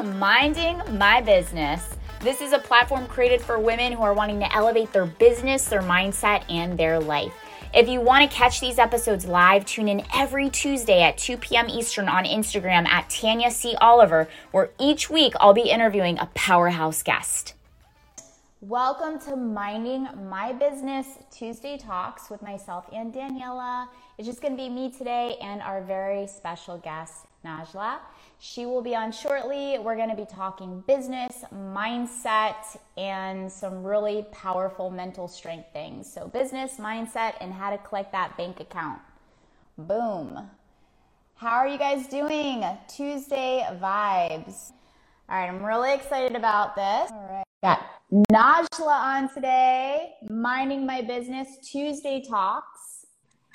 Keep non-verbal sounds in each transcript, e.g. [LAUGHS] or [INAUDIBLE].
to Minding My Business. This is a platform created for women who are wanting to elevate their business, their mindset, and their life. If you want to catch these episodes live, tune in every Tuesday at 2 p.m. Eastern on Instagram at Tanya C. Oliver, where each week I'll be interviewing a powerhouse guest. Welcome to Minding My Business Tuesday Talks with myself and Daniela. It's just going to be me today and our very special guest, Najla. She will be on shortly. We're going to be talking business, mindset, and some really powerful mental strength things. So, business, mindset, and how to collect that bank account. Boom. How are you guys doing? Tuesday vibes. All right, I'm really excited about this. All right. Got Najla on today, minding my business Tuesday talks.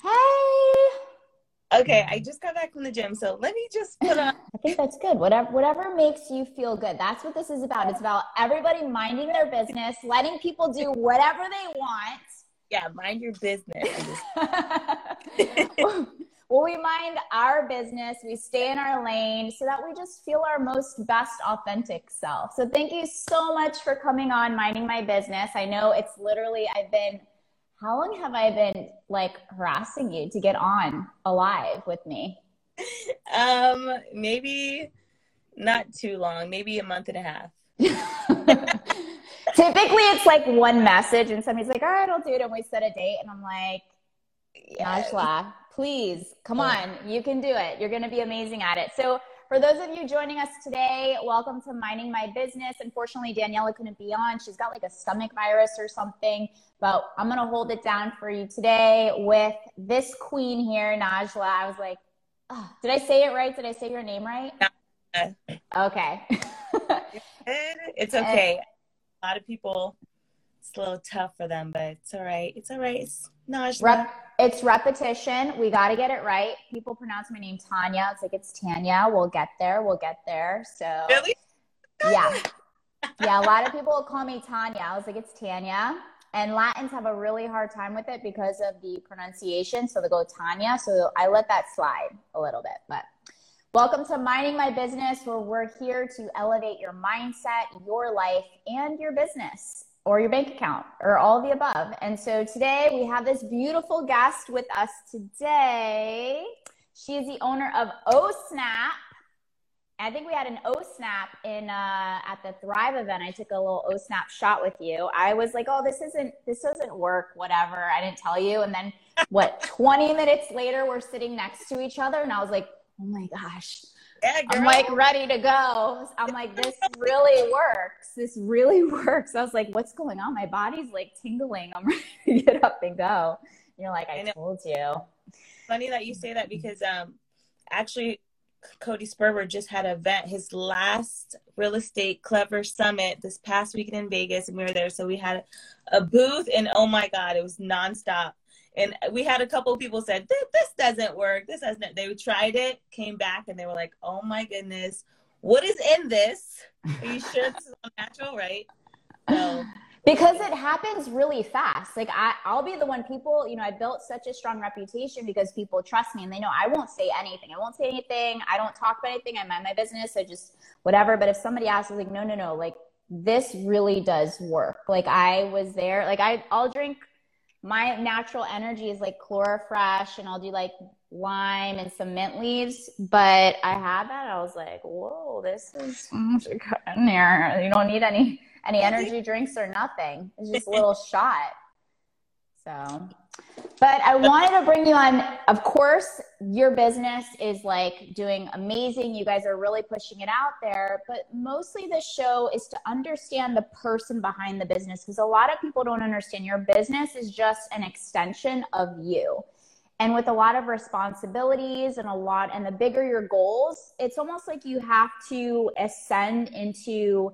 Hey. Okay, I just got back from the gym, so let me just put on. I think that's good. Whatever, whatever makes you feel good. That's what this is about. It's about everybody minding their business, letting people do whatever they want. Yeah, mind your business. [LAUGHS] [LAUGHS] well, we mind our business. We stay in our lane so that we just feel our most best authentic self. So thank you so much for coming on, minding my business. I know it's literally I've been how long have I been like harassing you to get on alive with me? Um, maybe not too long, maybe a month and a half. [LAUGHS] [LAUGHS] Typically, it's like one message, and somebody's like, "All right, I'll do it," and we set a date, and I'm like, "Najla, please, come on, you can do it. You're going to be amazing at it." So for those of you joining us today, welcome to Minding My Business. Unfortunately, Daniela couldn't be on. She's got like a stomach virus or something, but I'm going to hold it down for you today with this queen here, Najla. I was like, oh, did I say it right? Did I say your name right? Okay. [LAUGHS] it's okay. a lot of people, it's a little tough for them, but it's all right. It's all right. It's Najla. Rep- it's repetition. We got to get it right. People pronounce my name Tanya. It's like it's Tanya. We'll get there. We'll get there. So really, yeah, yeah. A lot of people will call me Tanya. I was like, it's Tanya. And Latins have a really hard time with it because of the pronunciation. So they go Tanya. So I let that slide a little bit. But welcome to Minding My Business, where we're here to elevate your mindset, your life, and your business or your bank account or all the above. And so today we have this beautiful guest with us today. She is the owner of O Snap. I think we had an O Snap in uh, at the Thrive event. I took a little O Snap shot with you. I was like, "Oh, this isn't this doesn't work. Whatever." I didn't tell you. And then what? Twenty minutes later, we're sitting next to each other, and I was like, "Oh my gosh, yeah, I'm like ready to go. I'm like, this really works. This really [LAUGHS] works. I was like, what's going on? My body's like tingling. I'm [LAUGHS] ready to get up and go. You're like, I, I told you. Funny that you say that because um, actually, Cody Sperber just had an event, his last real estate clever summit this past weekend in Vegas, and we were there. So we had a booth, and oh my god, it was nonstop and we had a couple of people said this doesn't work. This doesn't they tried it came back and they were like oh my goodness. What is in this? Are you sure it's natural? Right? So because it happens really fast. Like I, i'll be the one people you know i built such a strong reputation because people trust me and they know i won't say anything. I won't say anything. I don't talk about anything. I mind my business i just whatever. But if somebody asks like no no no. Like this really does work. Like i was there. Like i i'll drink my natural energy is like Chlorofresh and I'll do like lime and some mint leaves. But I had that. I was like, whoa, this is in there. You don't need any any energy drinks or nothing. It's just a [LAUGHS] little shot. So but I wanted to bring you on. Of course, your business is like doing amazing. You guys are really pushing it out there. But mostly the show is to understand the person behind the business because a lot of people don't understand your business is just an extension of you. And with a lot of responsibilities and a lot, and the bigger your goals, it's almost like you have to ascend into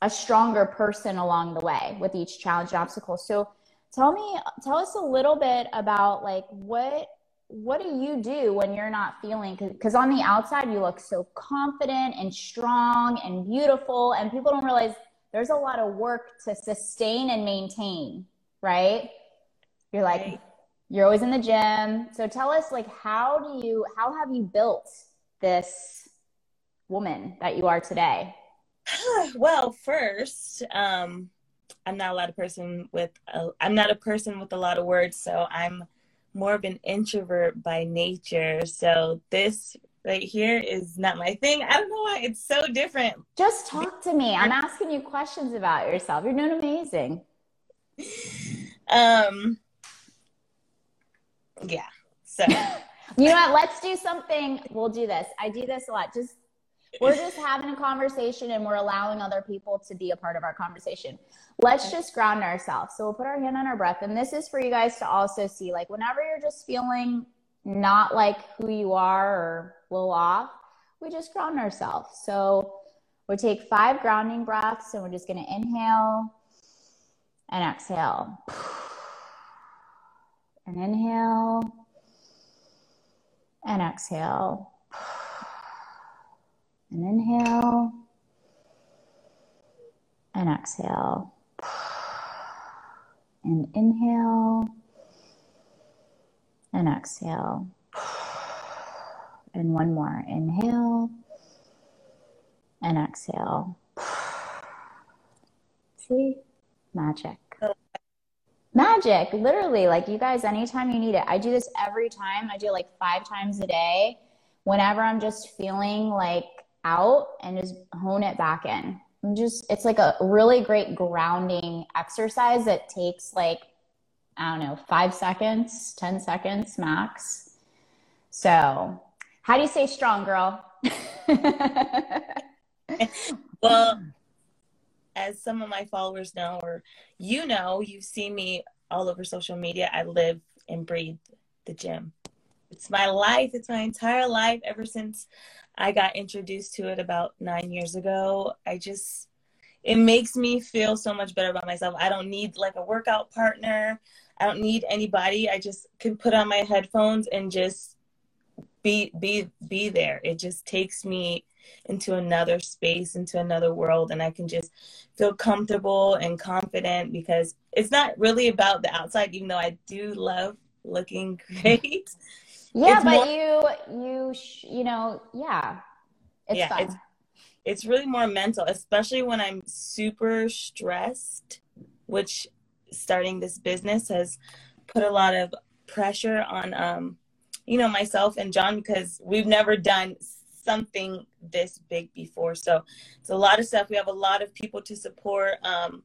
a stronger person along the way with each challenge and obstacle. So, tell me tell us a little bit about like what what do you do when you're not feeling because on the outside you look so confident and strong and beautiful and people don't realize there's a lot of work to sustain and maintain right you're like right. you're always in the gym so tell us like how do you how have you built this woman that you are today? [SIGHS] well, first, um, I'm not a lot of person with a, I'm not a person with a lot of words, so I'm more of an introvert by nature. So this right here is not my thing. I don't know why it's so different. Just talk to me. I'm asking you questions about yourself. You're doing amazing. [LAUGHS] Um yeah. So [LAUGHS] you know what? Let's do something. We'll do this. I do this a lot. Just we're just having a conversation and we're allowing other people to be a part of our conversation. Let's just ground ourselves. So we'll put our hand on our breath. And this is for you guys to also see like whenever you're just feeling not like who you are or a little off, we just ground ourselves. So we'll take five grounding breaths and we're just going to inhale and exhale. And inhale and exhale. And inhale and exhale. And inhale and exhale. And one more. Inhale and exhale. See? Magic. Magic, literally. Like you guys, anytime you need it. I do this every time. I do it like five times a day. Whenever I'm just feeling like out and just hone it back in. I'm just, it's like a really great grounding exercise that takes like, I don't know, five seconds, 10 seconds max. So, how do you say strong, girl? [LAUGHS] well, as some of my followers know, or you know, you've seen me all over social media. I live and breathe the gym. It's my life. It's my entire life ever since I got introduced to it about nine years ago. I just, it makes me feel so much better about myself. I don't need like a workout partner. I don't need anybody. I just can put on my headphones and just be be be there. It just takes me into another space, into another world, and I can just feel comfortable and confident because it's not really about the outside, even though I do love looking [LAUGHS] great. Yeah, it's but more, you you you know, yeah. It's yeah, fun. It's, it's really more mental, especially when I'm super stressed, which starting this business has put a lot of pressure on um you know myself and John because we've never done something this big before. So it's a lot of stuff. We have a lot of people to support, um,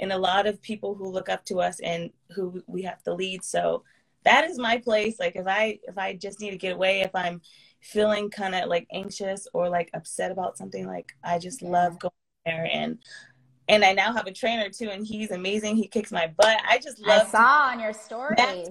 and a lot of people who look up to us and who we have to lead. So that is my place. Like if I if I just need to get away, if I'm feeling kind of like anxious or like upset about something, like I just love going there and and I now have a trainer too, and he's amazing. He kicks my butt. I just love. I saw on your stories.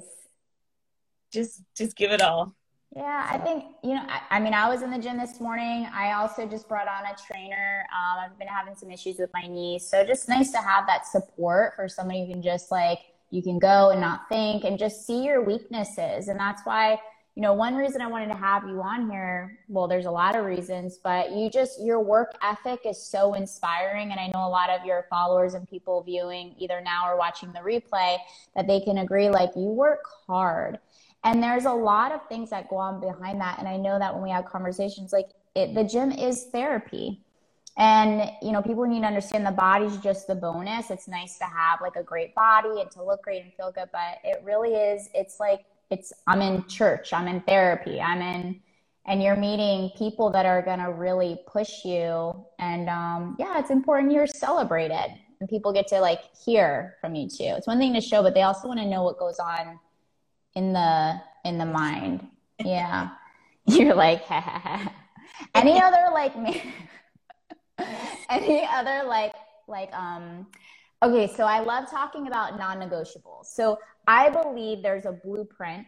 Just, just give it all. Yeah, I think, you know, I, I, mean, I was in the gym this morning. I also just brought on a trainer. Um, I've been having some issues with my knees. So just nice to have that support for somebody who can just like, you can go and not think and just see your weaknesses. And that's why, you know, one reason I wanted to have you on here, well, there's a lot of reasons, but you just, your work ethic is so inspiring. And I know a lot of your followers and people viewing either now or watching the replay that they can agree, like, you work hard and there's a lot of things that go on behind that. And I know that when we have conversations, like it, the gym is therapy. And, you know, people need to understand the body's just the bonus. It's nice to have like a great body and to look great and feel good, but it really is, it's like, it's, I'm in church, I'm in therapy, I'm in, and you're meeting people that are going to really push you. And, um, yeah, it's important you're celebrated and people get to like hear from you too. It's one thing to show, but they also want to know what goes on in the in the mind. [LAUGHS] Yeah. [LAUGHS] You're like, [LAUGHS] any other like [LAUGHS] any other like like um okay, so I love talking about non-negotiables. So I believe there's a blueprint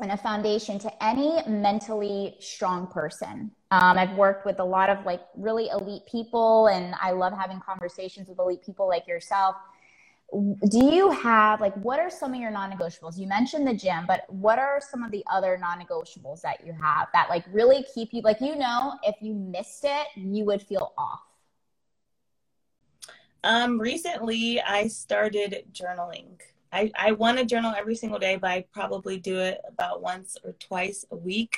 and a foundation to any mentally strong person. Um, I've worked with a lot of like really elite people, and I love having conversations with elite people like yourself do you have like what are some of your non-negotiables? You mentioned the gym but what are some of the other non-negotiables that you have that like really keep you like you know if you missed it you would feel off? Um recently i started journaling. I i want to journal every single day but i probably do it about once or twice a week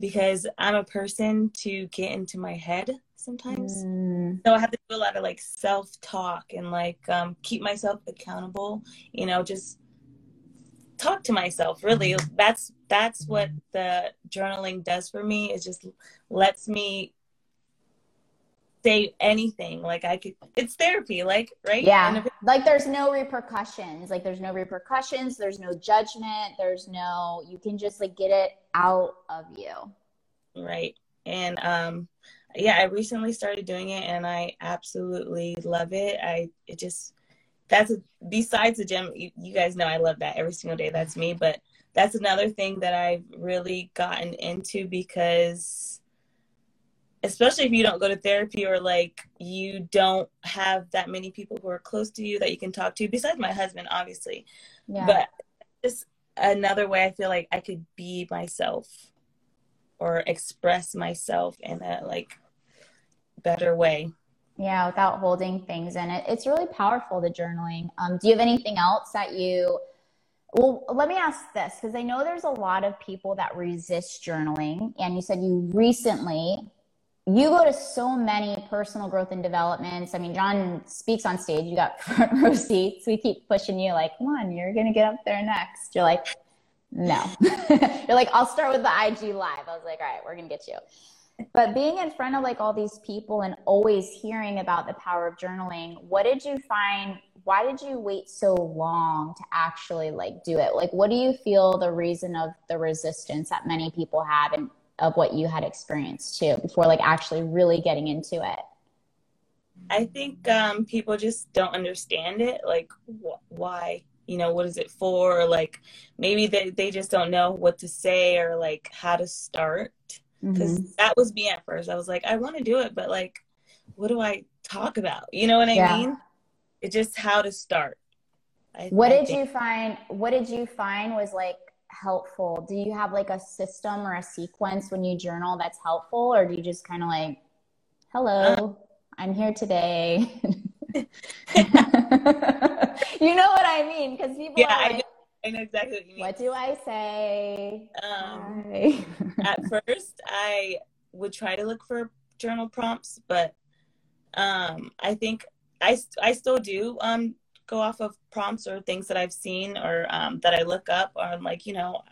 because I'm a person to get into my head sometimes. Mm. So I have to do a lot of like self talk and like um, keep myself accountable. You know, just talk to myself. Really, that's that's what the journaling does for me. It just lets me say anything. Like I could, it's therapy. Like right? Yeah. like there's no repercussions. Like there's no repercussions. There's no judgment. There's no. You can just like get it out of you. Right. And um yeah, I recently started doing it and I absolutely love it. I it just that's a, besides the gym. You, you guys know I love that every single day. That's me. But that's another thing that I've really gotten into because especially if you don't go to therapy or like you don't have that many people who are close to you that you can talk to besides my husband obviously yeah. but just another way i feel like i could be myself or express myself in a like better way. Yeah, without holding things in it. It's really powerful, the journaling. Um, do you have anything else that you, well, let me ask this because I know there's a lot of people that resist journaling. And you said you recently, you go to so many personal growth and developments. I mean, John speaks on stage, you got [LAUGHS] front row seats. We keep pushing you, like, come on, you're to get up there next. You're like, no. [LAUGHS] you're like, I'll start with the IG live. I was like, all right, we're to get you but being in front of like all these people and always hearing about the power of journaling what did you find why did you wait so long to actually like do it? Like what do you feel the reason of the resistance that many people have and of what you had experienced too before like actually really getting into it? I think um, people just don't understand it like wh- why you know what is it for? Or like maybe they, they just don't know what to say or like how to start because mm-hmm. that was me at first. I was like, I want to do it, but like, what do I talk about? You know what I yeah. mean? It's just how to start. I, what I did think. you find? What did you find was like helpful? Do you have like a system or a sequence when you journal that's helpful, or do you just kind of like, hello, um, I'm here today? [LAUGHS] [LAUGHS] you know what I mean? Because people yeah, are like, I know exactly what you mean. What do I say? Um, [LAUGHS] at first, I would try to look for journal prompts, but um, I think I, I still do um, go off of prompts or things that I've seen or um, that I look up or like, you know,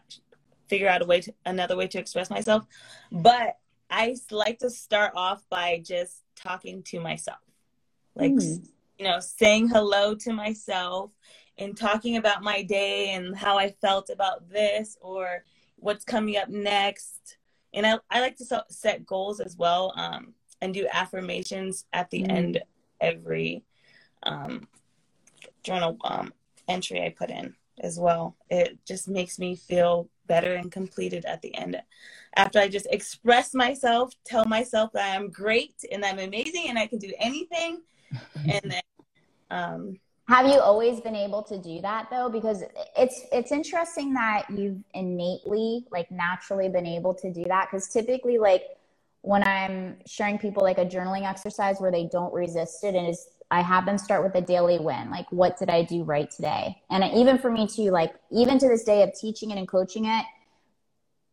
figure out a way to, another way to express myself. But I like to start off by just talking to myself, like, mm. you know, saying hello to myself and talking about my day and how I felt about this or what's coming up next. And I, I like to set goals as well um, and do affirmations at the mm. end every um, journal um, entry I put in as well. It just makes me feel better and completed at the end. After I just express myself, tell myself that I'm great and I'm amazing and I can do anything. [LAUGHS] and then um, have you always been able to do that though? Because it's it's interesting that you've innately, like naturally been able to do that. Because typically, like when I'm sharing people like a journaling exercise where they don't resist it, and is I have them start with a daily win, like what did I do right today? And even for me too, like even to this day of teaching it and coaching it,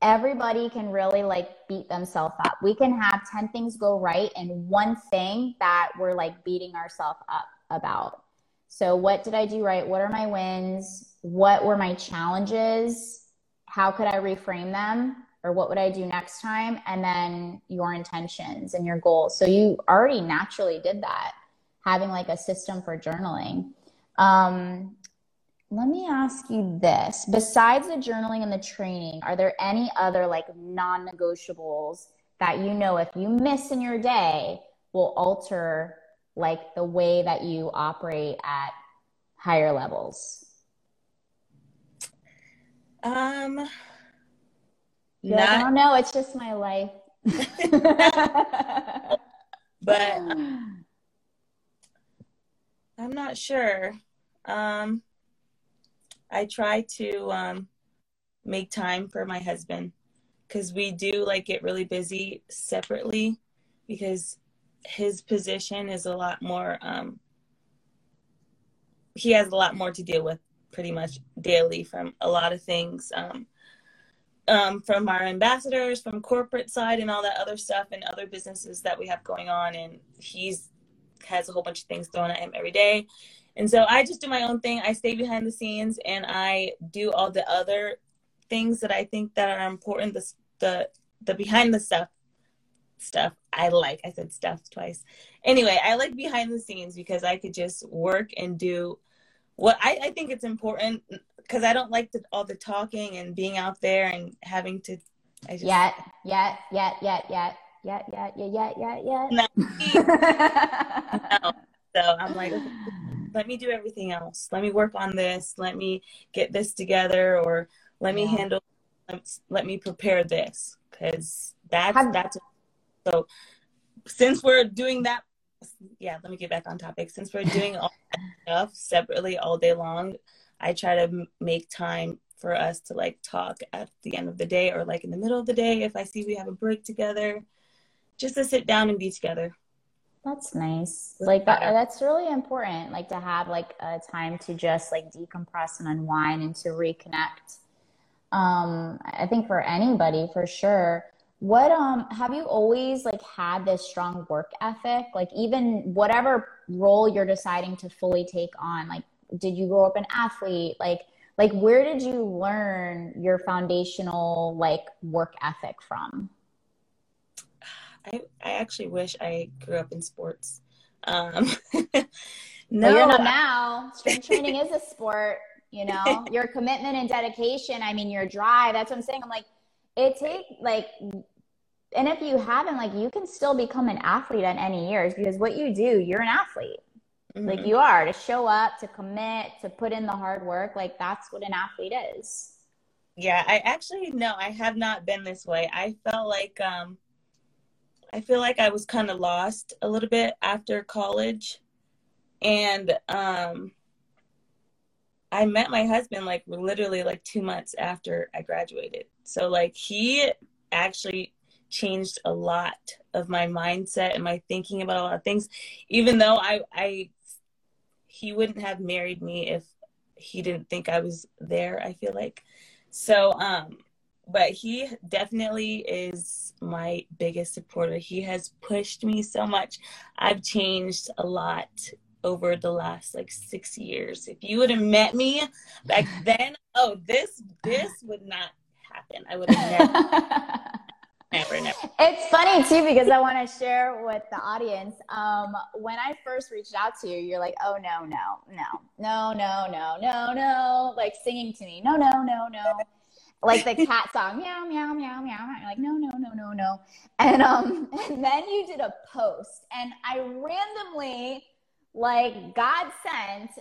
everybody can really like beat themselves up. We can have 10 things go right and one thing that we're like beating ourselves up about. So, what did I do right? What are my wins? What were my challenges? How could I reframe them? Or what would I do next time? And then your intentions and your goals. So, you already naturally did that, having like a system for journaling. Um, let me ask you this besides the journaling and the training, are there any other like non negotiables that you know if you miss in your day will alter like the way that you operate at higher levels? Um, not, like, I don't know. It's just my life. [LAUGHS] but I'm not sure. Um, I try to um, make time for my husband because we do like get really busy separately because his position is a lot more um he has a lot more to deal with pretty much daily from a lot of things um um, from our ambassadors, from corporate side, and all that other stuff, and other businesses that we have going on. And he's has a whole bunch of things thrown at him every day. And so I just do my own thing. I stay behind the scenes and I do all the other things that I think that are important. The the the behind the stuff stuff I like. I said stuff twice. Anyway, I like behind the scenes because I could just work and do what I, I think it's important because I don't like the, all the talking and being out there and having to. I just, yet, yet, yet, yet, yet, yet, yet, yet, yet, yet, yet. no. [LAUGHS] So I'm like, let me do everything else. Let me work on this. Let me get this together, or let me handle. Let me prepare this because that's Have, that's. So since we're doing that, yeah. Let me get back on topic. Since we're [LAUGHS] doing all that stuff separately all day long, I try to make time for us to like talk at the end of the day or like in the middle of the day if I see we have a break together, just to sit down and be together. That's nice. Like that, that's really important. Like to have like a time to just like decompress and unwind and to reconnect. Um, I think for anybody, for sure. What um have you always like had this strong work ethic? Like even whatever role you're deciding to fully take on, like did you grow up an athlete? Like like where did you learn your foundational like work ethic from? I, I actually wish I grew up in sports. Um, no, [LAUGHS] well, you're not now. Strength training is a sport. You know, [LAUGHS] your commitment and dedication. I mean, your drive. That's what I'm saying. I'm like, it take like, and if you haven't, like, you can still become an athlete at any years because what you do, you're an athlete. Mm-hmm. Like you are to show up, to commit, to put in the hard work. Like that's what an athlete is. Yeah, I actually no, I have not been this way. I felt like um I feel like I was kind of lost a little bit after college. And um, I met my husband like literally like two months after I graduated. So, like, he actually changed a lot of my mindset and my thinking about a lot of things, even though I, I, he wouldn't have married me if he didn't think I was there, I feel like. So, um, but he definitely is my biggest supporter. He has pushed me so much. I've changed a lot over the last like six years. If you would have met me back [LAUGHS] then, oh, this this would not happen. I would have [LAUGHS] never. Never, never. It's funny too because I want to share with the audience. Um, when I first reached out to you, you're like, "Oh no, no, no, no, no, no, no, no," like singing to me, "No, no, no, no." like the cat [LAUGHS] song, meow, meow, meow, meow. You're like, no, no, no, no, no. And um, [LAUGHS] and then you did a post, and I randomly, like God sent,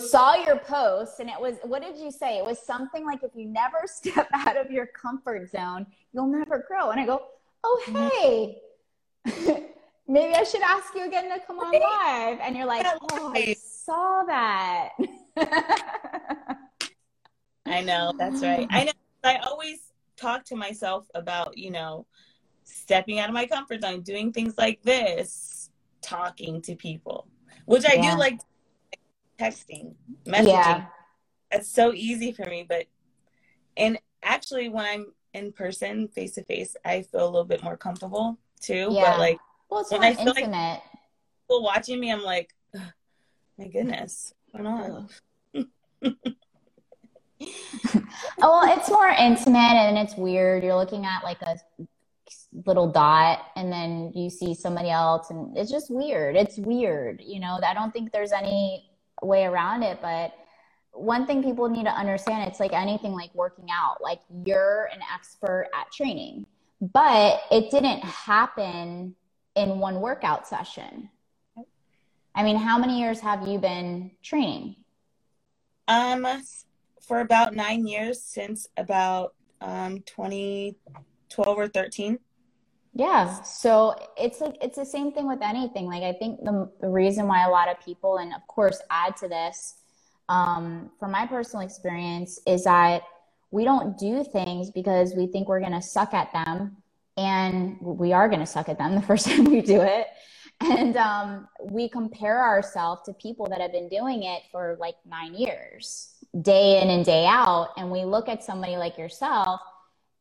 saw your post, and it was, what did you say? It was something like, if you never [LAUGHS] step out of your comfort zone, you'll never grow. And I go, oh mm-hmm. hey. [LAUGHS] Maybe I should ask you again to come on live. And you're like, oh, I saw that. [LAUGHS] I know, that's right. I know. I always talk to myself about, you know, stepping out of my comfort zone, doing things like this, talking to people, which I yeah. do like texting, messaging. Yeah. It's so easy for me, but and actually when I'm in person, face to face, I feel a little bit more comfortable too. Yeah. But like well, it's when I feel intimate. like people watching me, I'm like, my goodness, what's going on? [LAUGHS] well, it's more intimate and it's weird. You're looking at like a little dot and then you see somebody else and it's just weird. It's weird. You know, I don't think there's any way around it, but one thing people need to understand it's like anything like working out. Like you're an expert at training, but it didn't happen in one workout session. I mean, how many years have you been training? Um, for about nine years since about um, 2012 or 13 yeah. So it's like it's the same thing with anything. Like i think the, the reason why a lot of people and of course add to this um, from my personal experience is that we don't do things because we think we're going to suck at them and we are going to suck at them the [LAUGHS] first time we do it. And um, we compare ourselves to people that have been doing it for like nine years day in and day out and we look at somebody like yourself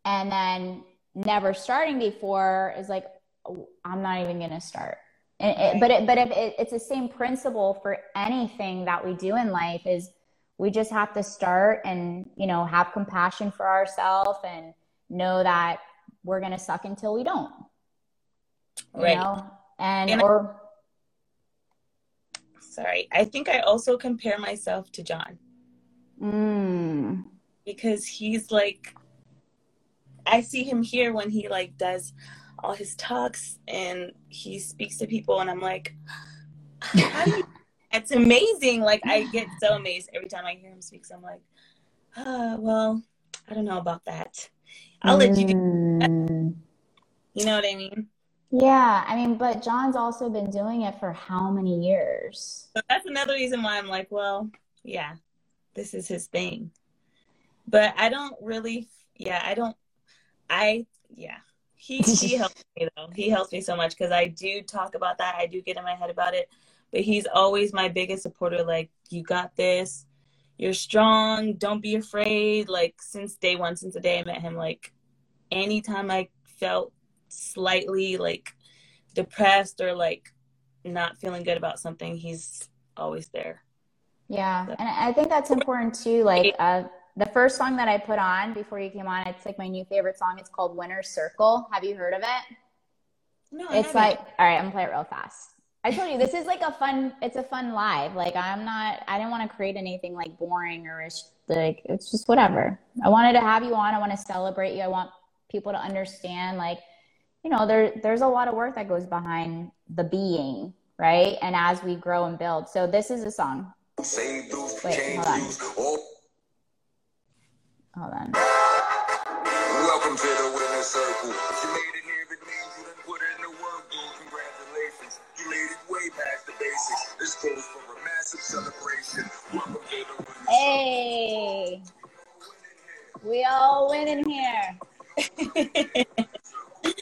and then never starting before is like oh, i'm not even going to start. And it, but it, but if it, it's the same principle for anything that we do in life is we just have to start and you know have compassion for ourselves and know that we're going to suck until we don't. You right. know? and, and or sorry. I think i also compare myself to john. Mm. because he's like i see him here when he like does all his talks and he speaks to people and i'm like it's [LAUGHS] [LAUGHS] amazing like i get so amazed every time i hear him speak so i'm like uh, well i don't know about that i'll mm. let you do that. Mm. you know what i mean yeah, I mean, but John's also been doing it for how many years? So that's another reason why I'm like, well, yeah, this is his thing. But I don't really, yeah, I don't, I, yeah, he he [LAUGHS] helps me though. He helps me so much because I do talk about that. I do get in my head about it, but he's always my biggest supporter. Like, you got this. You're strong. Don't be afraid. Like since day one, since the day I met him, like anytime I felt slightly like depressed or like not feeling good about something, he's always there. Yeah. And I think that's important too. Like, uh, the first song that I put on before you came on, it's like my new favorite song. It's called Winner's Circle. Have you heard of it? No. It's like, all right, I'm gonna play it real fast. I told you this is like a fun. It's a fun live. Like I'm not. I didn't want to create anything like boring or it's like it's just whatever. I wanted to have you on. I want to celebrate you. I want people to understand like you know, there there's a lot of work that goes behind the being, right? And as we grow and build. So this is a song. Wait, hold on. Hold on. Welcome to the winner circle. You made it here, it means you done put in the work, dude. Congratulations. You made it way back to basics. This goes for a massive celebration. Welcome to the winner Hey. We all win in here. [LAUGHS] Isn't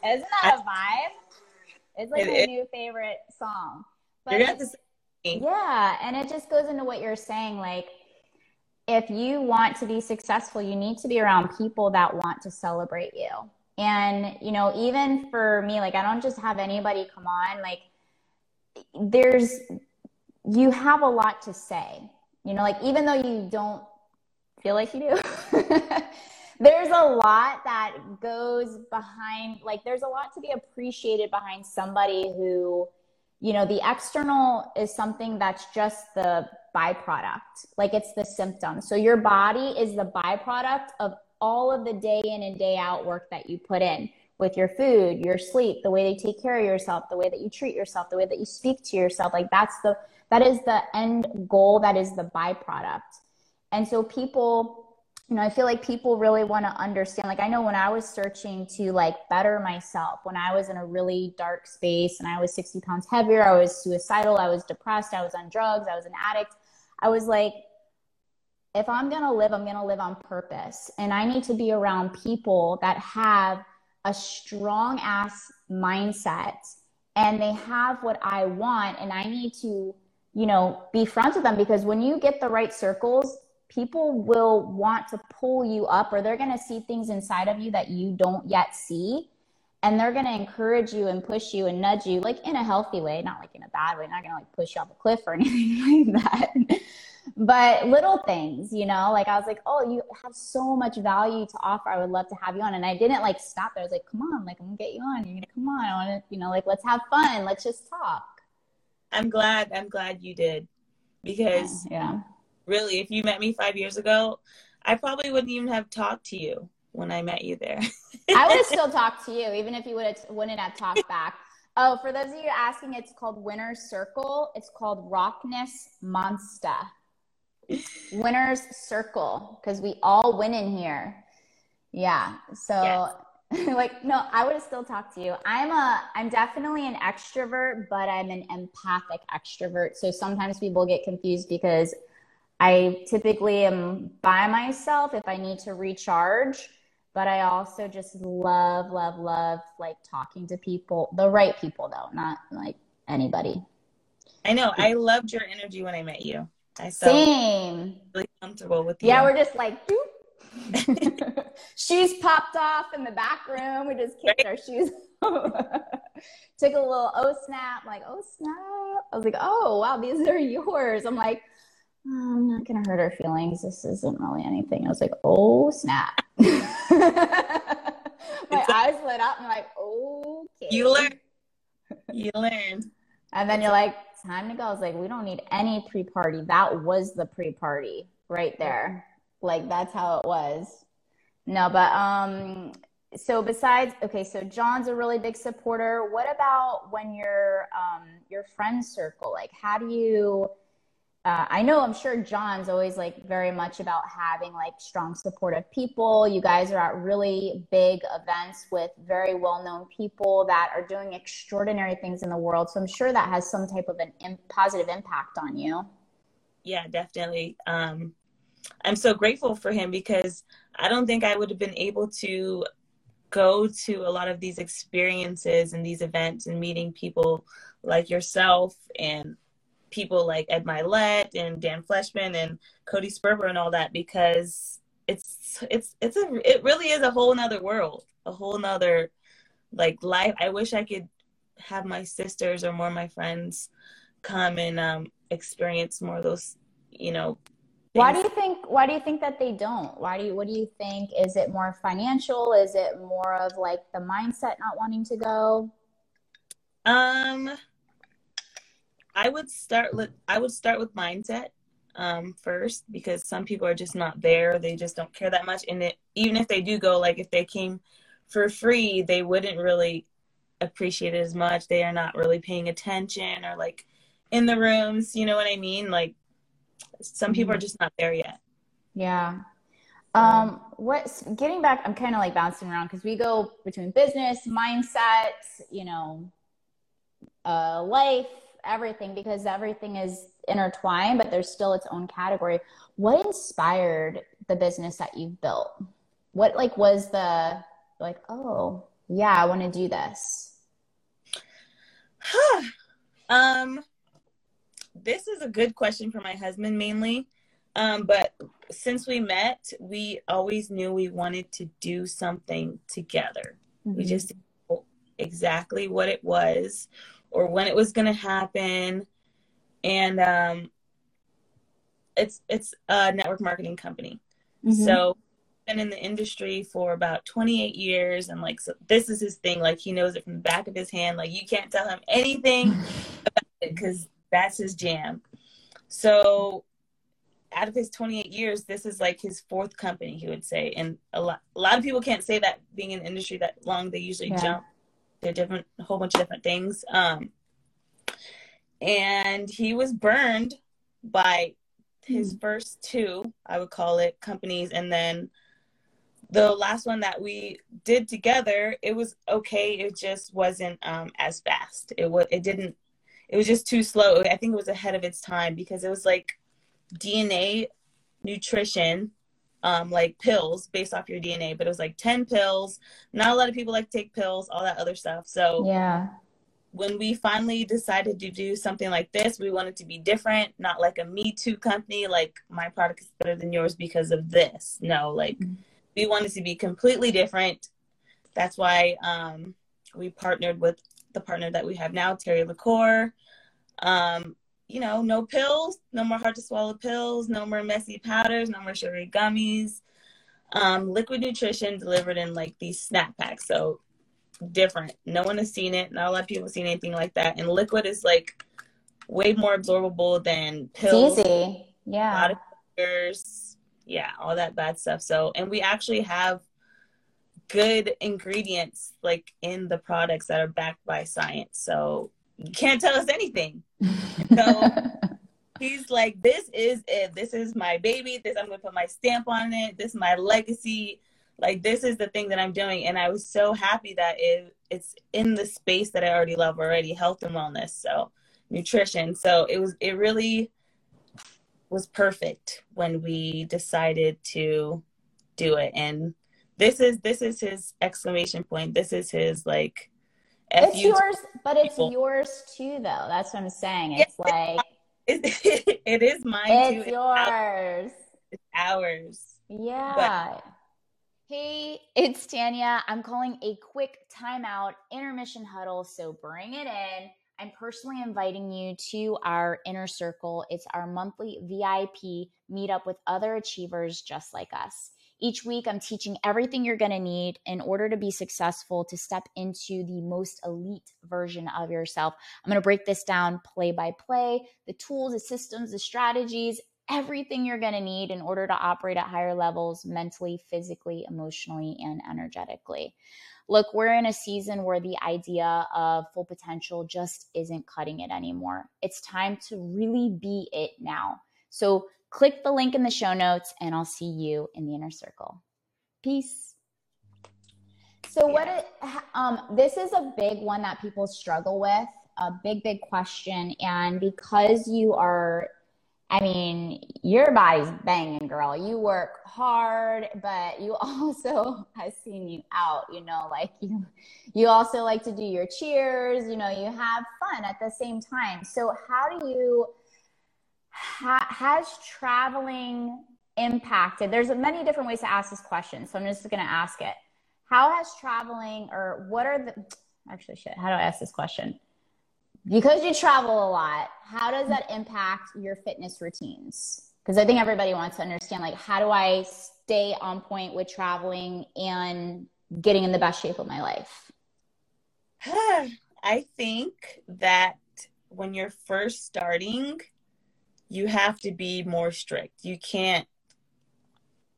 that a vibe? It's like it, my it, new favorite song. But yeah, and it just goes into what you're saying. Like, if you want to be successful, you need to be around people that want to celebrate you. And, you know, even for me, like, I don't just have anybody come on. Like, there's, you have a lot to say. You know, like, even though you don't feel like you do, [LAUGHS] there's a lot that goes behind like there's a lot to be appreciated behind somebody who you know the external is something that's just the byproduct like it's the symptom so your body is the byproduct of all of the day in and day out work that you put in with your food your sleep the way they take care of yourself the way that you treat yourself the way that you speak to yourself like that's the that is the end goal that is the byproduct and so people you know, I feel like people really want to understand. Like, I know when I was searching to like better myself, when I was in a really dark space and I was 60 pounds heavier, I was suicidal, I was depressed, I was on drugs, I was an addict. I was like, if I'm going to live, I'm going to live on purpose. And I need to be around people that have a strong ass mindset and they have what I want. And I need to, you know, be friends with them because when you get the right circles, people will want to pull you up or they're going to see things inside of you that you don't yet see and they're going to encourage you and push you and nudge you like in a healthy way not like in a bad way not going to like push you off a cliff or [LAUGHS] anything like that. But little things you know like i was like oh you have so much value to offer. I would love to have you on. And i didn't like stop there. I was like come on like i'm gonna get you on. You're gonna come on i want to you know like let's have fun. Let's just talk. I'm glad i'm glad you did. Because yeah. really, if you met me five years ago, I probably wouldn't even have talked to you when I met you there. I would have [LAUGHS] still talked to you, even if you would have wouldn't have talked back. Oh, for those of you asking, it's called Winner's Circle. It's called Rockness Monster. Winner's Circle, because we all win in here. Yeah. So yes. [LAUGHS] like no i would have still talked to you i'm a i'm definitely an extrovert but i'm an empathic extrovert so sometimes people get confused because I typically am by myself if I need to recharge, but I also just love, love, love like talking to people, the right people though, not like anybody. I know. I loved your energy when I met you. I felt Same. really comfortable with you. Yeah, we're just like, [LAUGHS] shoes popped off in the back room. We just kicked right. our shoes. [LAUGHS] Took a little oh snap, like oh snap. I was like, oh wow, these are [LAUGHS] yours. I'm like, I'm not gonna hurt her feelings. This isn't really anything. I was like, oh snap. [LAUGHS] My eyes lit up. I'm like, okay. You learn. You learn. And then you're like, time to go. I was like, we don't need any pre-party. That was the pre-party right there. Like that's how it was. No, but um so besides okay, so John's a really big supporter. What about when you're um your friend circle? Like how do you uh, I know I'm sure John's always like very much about having like strong supportive people. You guys are at really big events with very well known people that are doing extraordinary things in the world. So I'm sure that has some type of an positive impact on you. Yeah, definitely. Um, I'm so grateful for him because I don't think I would have been able to go to a lot of these experiences and these events and meeting people like yourself and people like Ed Mylett and Dan Fleyshman and Cody Sperber and all that because it's it's it's a it really is a whole nother world, a whole nother like life. I wish I could have my sisters or more of my friends come and um experience more of those, you know, why do you think why do you think that they don't? Why do you what do you think? Is it more financial? Is it more of like the mindset not wanting to go? Um i would start with i would start with mindset um first because some people are just not there they just don't care that much and it even if they do go like if they came for free they wouldn't really appreciate it as much they are not really paying attention or like in the rooms you know what i mean like some people are mm-hmm. just not there yet. Yeah. Um, what's getting back? I'm kind of like bouncing around because we go between business, mindset, you know, uh, life, everything, because everything is intertwined, but there's still its own category. What inspired the business that you've built? What like was the like? Oh, yeah, I want to do this. [SIGHS] um, this is a good question for my husband mainly. Um, but since we met, we always knew we wanted to do something together. Mm-hmm. We just exactly what it was or when it was going to happen. And um, it's it's a network marketing company. Mm-hmm. So been in the industry for about 28 years and like so this is his thing like he knows it from the back of his hand like you can't tell him anything [LAUGHS] about it because that's his jam. So out of his 28 years, this is like his fourth company, he would say. And a lot, a lot of people can't say that being in the industry that long. They usually yeah. jump to different, a whole bunch of different things. Um, and he was burned by his mm. first two, I would call it, companies. And then the last one that we did together, it was okay. It just wasn't um, as fast. It was, it didn't it was just too slow. I think it was ahead of its time because it was like DNA nutrition, um, like pills based off your DNA, but it was like 10 pills. Not a lot of people like to take pills, all that other stuff. So, yeah. When we finally decided to do something like this, we wanted to be different, not like a Me Too company, like my product is better than yours because of this. No, like mm-hmm. we wanted to be completely different. That's why um, we partnered with the partner that we have now, Terry LaCore. Um, you know, no pills, no more hard to swallow pills, no more messy powders, no more sugary gummies. Um, liquid nutrition delivered in like these snack packs. So different. No one has seen it. Not a lot of people have seen anything like that. And liquid is like way more absorbable than pills. It's easy. Yeah. A lot of. Yeah, all that bad stuff. So, and we actually have good ingredients like in the products that are backed by science. So you can't tell us anything. [LAUGHS] So he's like, This is it. This is my baby. This I'm gonna put my stamp on it. This is my legacy. Like this is the thing that I'm doing. And I was so happy that it it's in the space that I already love already, health and wellness. So nutrition. So it was it really was perfect when we decided to do it and this is this is his exclamation point. This is his like. It's yours, but it's people. yours too, though. That's what I'm saying. It's like it, [LAUGHS] it is mine it's too. yours. It's ours. Yeah. But- Hey, it's Tanya. I'm calling a quick timeout intermission huddle. So bring it in. I'm personally inviting you to our inner circle. It's our monthly VIP meetup with other achievers just like us. Each week, I'm teaching everything you're going to need in order to be successful to step into the most elite version of yourself. I'm going to break this down play by play the tools, the systems, the strategies, everything you're going to need in order to operate at higher levels mentally, physically, emotionally, and energetically. Look, we're in a season where the idea of full potential just isn't cutting it anymore. It's time to really be it now. So click the link in the show notes and I'll see you in the inner circle. Peace. So what it, um, this is a big one that people struggle with, a big, big question. And because you are I mean, your body's banging, girl. You work hard, but you [LAUGHS] also have seen you out, you know, like you you also like to do your cheers, you know, you have fun at the same time. So how do you ha, has traveling impacted? There's many different ways to ask this question, so I'm just going to ask it. How has traveling or what are the actually shit, how do I ask this question? because you travel a lot, how does that impact your fitness routines? Because I think everybody wants to understand like how do I stay on point with traveling and getting in the best shape of my life? [SIGHS] I think that when you're first starting, you have to be more strict. You can't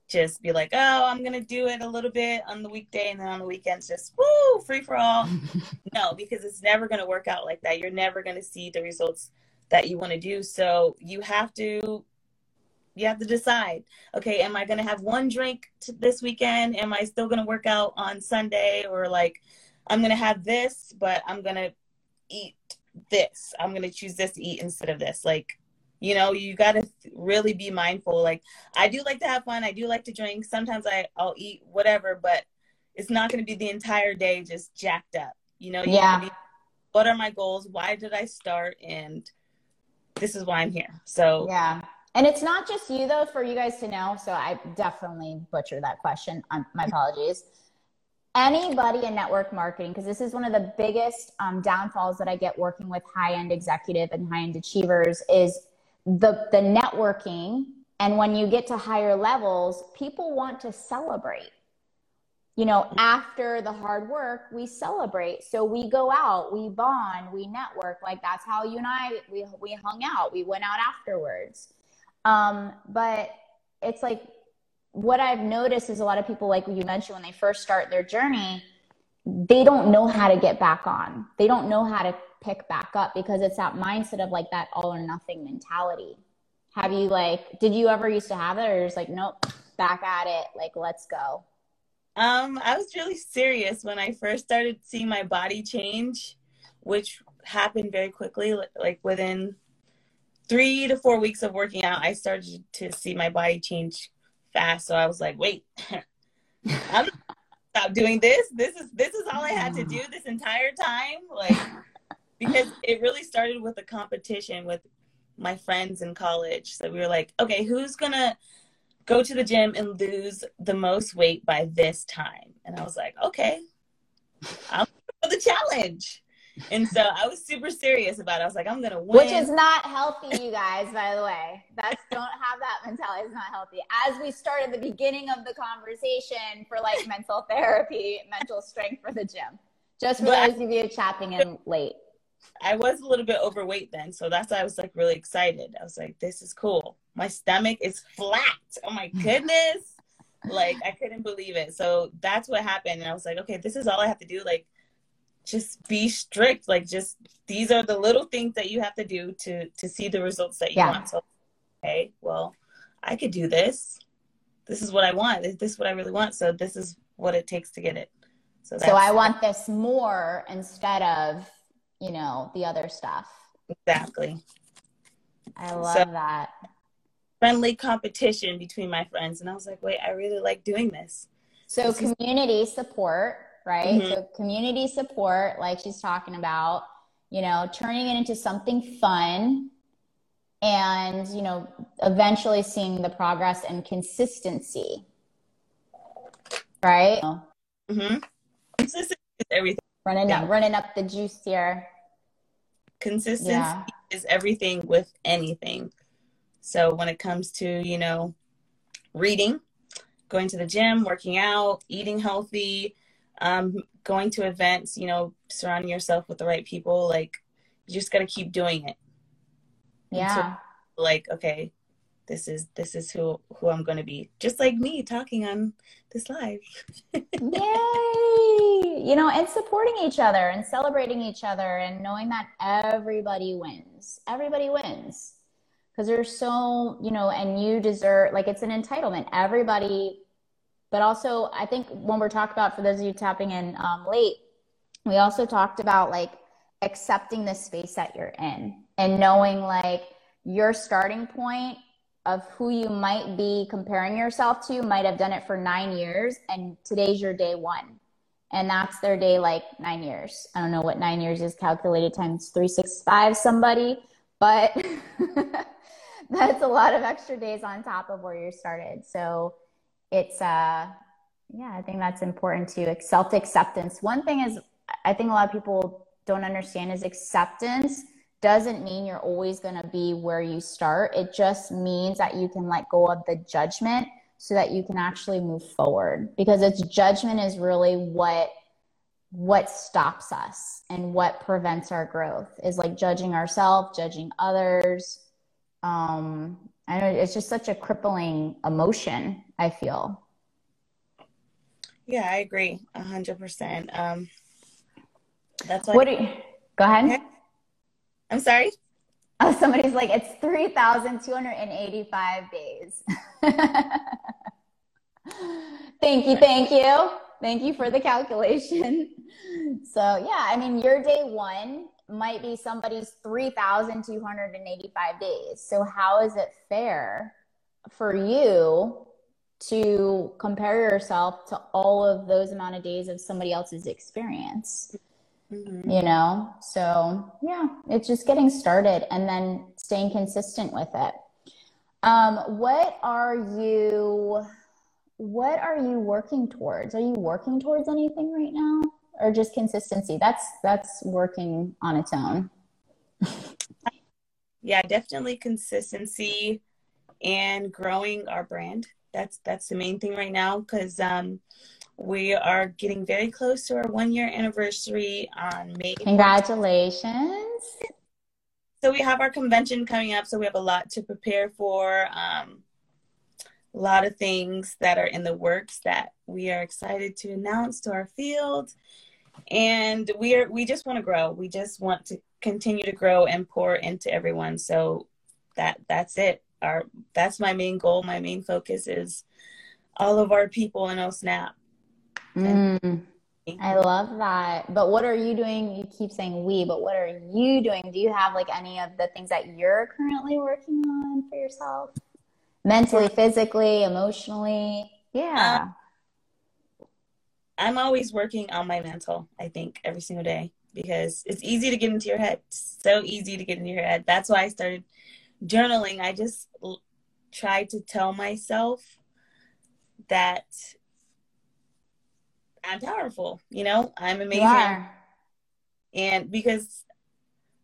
just be like, oh, I'm gonna do it a little bit on the weekday and then on the weekends just woo, free for all. [LAUGHS] no, because it's never gonna work out like that. You're never gonna see the results that you want to do. So you have to you have to decide, okay, am I gonna have one drink this weekend? Am I still gonna work out on Sunday? Or like I'm gonna have this, but I'm gonna eat this. I'm gonna choose this to eat instead of this. Like you know you got to really be mindful like i do like to have fun i do like to drink sometimes i i'll eat whatever but it's not going to be the entire day just jacked up you know you yeah. be, what are my goals why did i start and this is why i'm here so. Yeah and it's not just you though for you guys to know so i definitely butchered that question um, my apologies. Anybody in network marketing because this is one of the biggest um, downfalls that i get working with high-end executive and high-end achievers is the the networking and when you get to higher levels people want to celebrate. You know after the hard work we celebrate. So we go out we bond we network. Like that's how you and i we, we hung out. We went out afterwards. Um, but it's like what i've noticed is a lot of people like you mentioned when they first start their journey they don't know how to get back on. They don't know how to pick back up because it's that mindset of like that all or nothing mentality. Have you like, did you ever used to have it or just like, nope, back at it, like, let's go? Um, I was really serious when I first started seeing my body change, which happened very quickly, like within three to four weeks of working out, I started to see my body change fast. So I was like, wait, [LAUGHS] I'm stop doing this. This is this is all I had to do this entire time. Like because it really started with a competition with my friends in college. So we were like, okay, who's gonna go to the gym and lose the most weight by this time? And I was like, okay, I'm for the challenge. And so I was super serious about it. I was like, I'm gonna win. Which is not healthy, you guys, by the way. That's don't have that mentality. It's not healthy. As we started the beginning of the conversation for like mental therapy, mental strength for the gym. Just for but those of you chapping in late. I was a little bit overweight then, so that's why I was like really excited. I was like, this is cool. My stomach is flat. Oh my [LAUGHS] goodness. like I couldn't believe it. So that's what happened. And I was like, okay, this is all I have to do. Like just be strict. Like just these are the little things that you have to do to to see the results that you yeah. want. So okay, well, I could do this. This is what I want. This is what I really want. So this is what it takes to get it. So, so I want this more instead of you know, the other stuff. Exactly. I love so, that. Friendly competition between my friends. And I was like, wait, I really like doing this. So, this community is- support, right? Mm-hmm. So, community support, like she's talking about, you know, turning it into something fun and you know eventually seeing the progress and consistency right mm-hmm. consistency is everything running up running up the juice here consistency yeah. is everything with anything. So when it comes to you know reading going to the gym working out eating healthy um, going to events you know surrounding yourself with the right people like you just got to keep doing it. Yeah. like okay this is this is who who i'm going to be. Just like me talking on this live. [LAUGHS] Yay you know and supporting each other and celebrating each other and knowing that everybody wins. Everybody wins. Because there's so you know and you deserve like it's an entitlement. Everybody but also i think when we're talking about for those of you tapping in um, late we also talked about like accepting the space that you're in and knowing like your starting point of who you might be comparing yourself to might have done it for nine years and today's your day one and that's their day like nine years. I don't know what nine years is calculated times 365 somebody but [LAUGHS] that's a lot of extra days on top of where you started. So it's uh yeah i think that's important too. Self acceptance one thing is i think a lot of people don't understand is acceptance doesn't mean you're always going to be where you start. It just means that you can let go of the judgment so that you can actually move forward because it's judgment is really what what stops us and what prevents our growth is like judging ourselves, judging others. Um, I know it's just such a crippling emotion, I feel. Yeah, I agree a hundred percent. Um, that's what do you, go ahead. I'm sorry? Oh, [LAUGHS] somebody's like, it's 3,285 days. [LAUGHS] thank you. Thank you. Thank you for the calculation. So, yeah, I mean, your day one might be somebody's 3,285 days. So, how is it fair for you to compare yourself to all of those amount of days of somebody else's experience? Mm-hmm. You know, so yeah, it's just getting started and then staying consistent with it. Um, what are you? What are you working towards? Are you working towards anything right now, or just consistency? That's that's working on its own. [LAUGHS] yeah, definitely consistency and growing our brand. That's that's the main thing right now because um, we are getting very close to our one year anniversary on May. Congratulations. So we have our convention coming up, so we have a lot to prepare for. Um, a lot of things that are in the works that we are excited to announce to our field and we are we just want to grow we just want to continue to grow and pour into everyone so that that's it our that's my main goal my main focus is all of our people in OSNAP Mm, I love that. But what are you doing? You keep saying we, but what are you doing? Do you have like any of the things that you're currently working on for yourself? Mentally, physically, emotionally? Yeah. Um, I'm always working on my mental, I think, every single day because it's easy to get into your head. so easy to get into your head. That's why I started journaling. I just l- tried to tell myself that I'm powerful, you know, I'm amazing. And because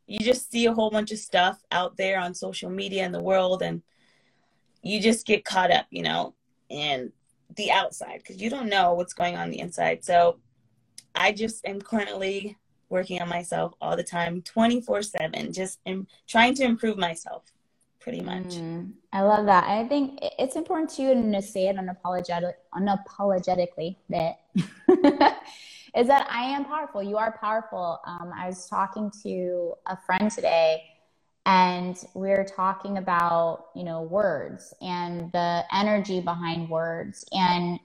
you just see a whole bunch of stuff out there on social media in the world and you just get caught up, you know, in the outside because you don't know what's going on the inside. So I just am currently working on myself all the time, 24 7, just am trying to improve myself pretty much. Mm, I love that. I think it's important to you to say it unapologetic, unapologetically that [LAUGHS] is that I am powerful. You are powerful. Um, I was talking to a friend today and we are talking about, you know, words and the energy behind words and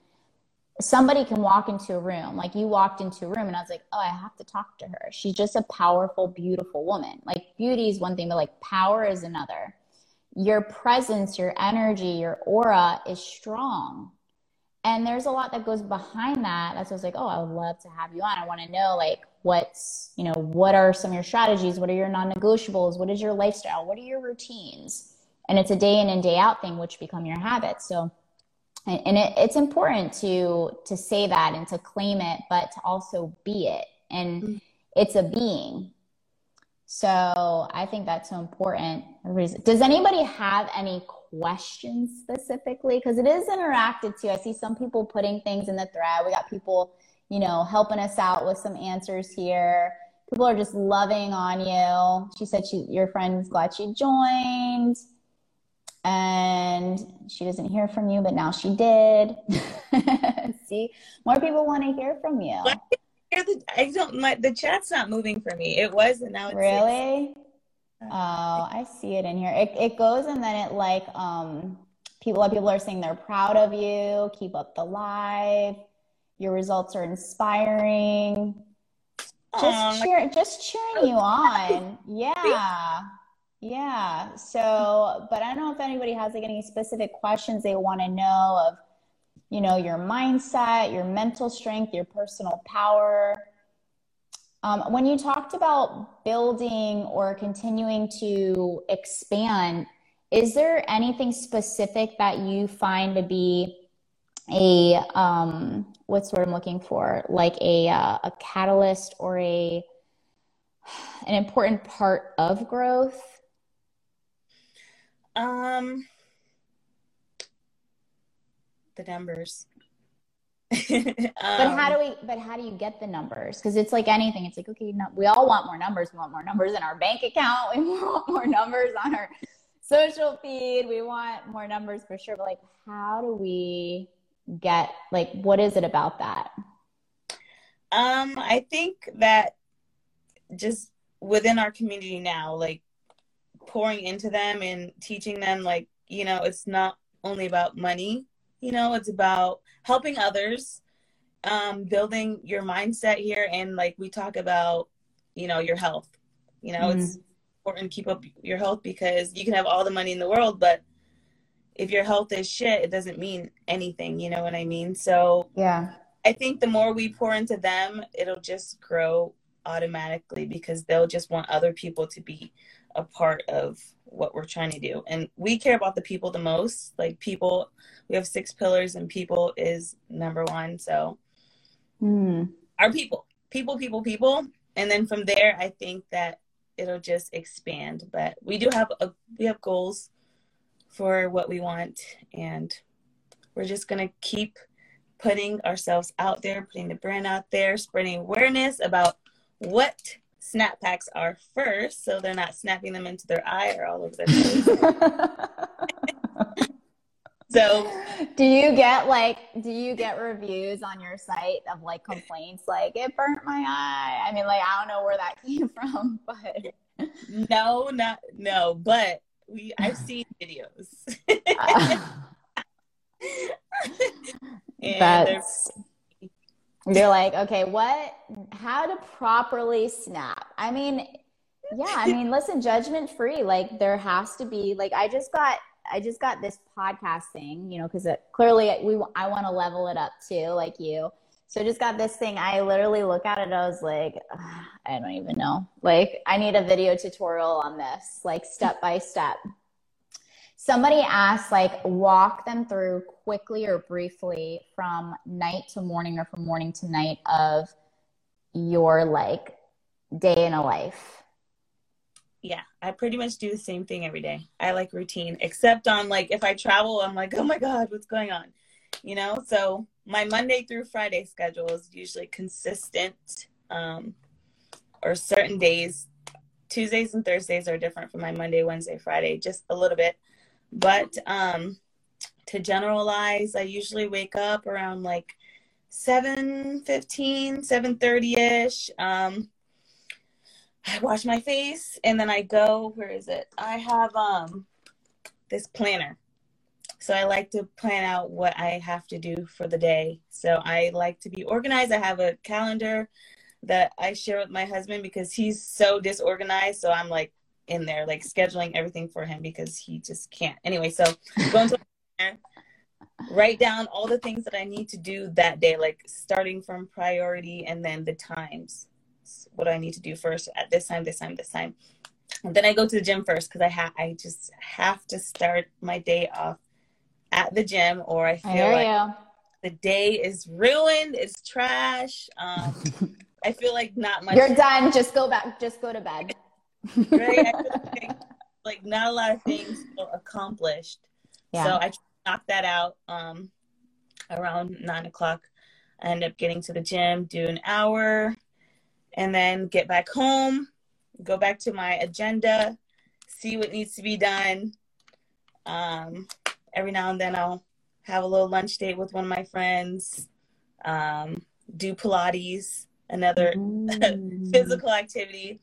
somebody can walk into a room like you walked into a room and i was like oh i have to talk to her she's just a powerful beautiful woman like beauty is one thing but like power is another your presence, your energy, your aura is strong. and there's a lot that goes behind that. That's why I was like, oh, I would love to have you on. I want to know like what's, you know, what are some of your strategies? What are your non-negotiables? What is your lifestyle? What are your routines? And it's a day in and day out thing, which become your habits. So, and, and it, it's important to to say that and to claim it, but to also be it. And mm-hmm. it's a being. So I think that's so important. Does anybody have any questions specifically? Because it is interactive too. I see some people putting things in the thread. We got people, you know, helping us out with some answers here. People are just loving on you. She said she your friend's glad she joined. And she doesn't hear from you, but now she did. [LAUGHS] see, more people want to hear from you. I don't my the chat's not moving for me. It was and now it's really. Oh, I see it in here. It, it goes and then it like um people people are saying they're proud of you. Keep up the live. Your results are inspiring. Just cheer, just cheering you on. Yeah. Yeah. So, but I don't know if anybody has like any specific questions they want to know of, you know, your mindset, your mental strength, your personal power. Um, when you talked about building or continuing to expand, is there anything specific that you find to be a um, what's what I'm looking for, like a uh, a catalyst or a an important part of growth? Um, the numbers. um, but how do we but how do you get the numbers because it's like anything it's like okay no, we all want more numbers we want more numbers in our bank account [LAUGHS] we want more numbers on our social feed we want more numbers for sure but like how do we get like what is it about that um i think that just within our community now like pouring into them and teaching them like you know it's not only about money you know it's about helping others um, building your mindset here. And like we talk about you know your health you know mm-hmm. it's important to keep up your health because you can have all the money in the world but if your health is shit it doesn't mean anything you know what i mean? So yeah. I think the more we pour into them it'll just grow automatically because they'll just want other people to be a part of what we're trying to do. And we care about the people the most. Like people, we have six pillars, and people is number one. So mm. our people, people, people, people, and then from there, I think that it'll just expand. But we do have a we have goals for what we want, and we're just gonna keep putting ourselves out there, putting the brand out there, spreading awareness about what snap packs are first, so they're not snapping them into their eye or all over their [LAUGHS] face. so, do you get like, do you get reviews on your site of like complaints like it burnt my eye? I mean, like I don't know where that [LAUGHS] came from, but no, not no, but we I've seen videos. [LAUGHS] That's you're like, okay, what, how to properly snap? I mean, yeah, I mean, listen, judgment free. Like, there has to be, like, I just got, I just got this podcast thing, you know, because uh, clearly we, I want to level it up too, like you. So I just got this thing. I literally look at it. I was like, I don't even know. Like, I need a video tutorial on this, like step by step somebody asked like walk them through quickly or briefly from night to morning or from morning to night of your like day in a life. Yeah i pretty much do the same thing every day. I like routine except on like if i travel i'm like [LAUGHS] oh my god what's going on? You know so my monday through friday schedule is usually consistent um or certain days. Tuesdays and thursdays are different from my monday wednesday friday just a little bit but um, to generalize, I usually wake up around like 7 15, 7 30 ish. Um, I wash my face and then I go, where is it? I have um, this planner. So I like to plan out what I have to do for the day. So I like to be organized. I have a calendar that I share with my husband because he's so disorganized. So I'm like, in there, like scheduling everything for him because he just can't. Anyway, so [LAUGHS] going to write down all the things that I need to do that day, like starting from priority and then the times. What do I need to do first at this time, this time, this time. And then I go to the gym first because I have I just have to start my day off at the gym or I feel I like you. the day is ruined, it's trash. Um, [LAUGHS] I feel like not much. You're done. Just go back. Just go to bed. Right? [LAUGHS] like, like not a lot of things accomplished. Yeah. So I knock that out um, around nine o'clock. I end up getting to the gym, do an hour, and then get back home, go back to my agenda, see what needs to be done. Um, every now and then I'll have a little lunch date with one of my friends, um, do Pilates, another [LAUGHS] mm. physical activity.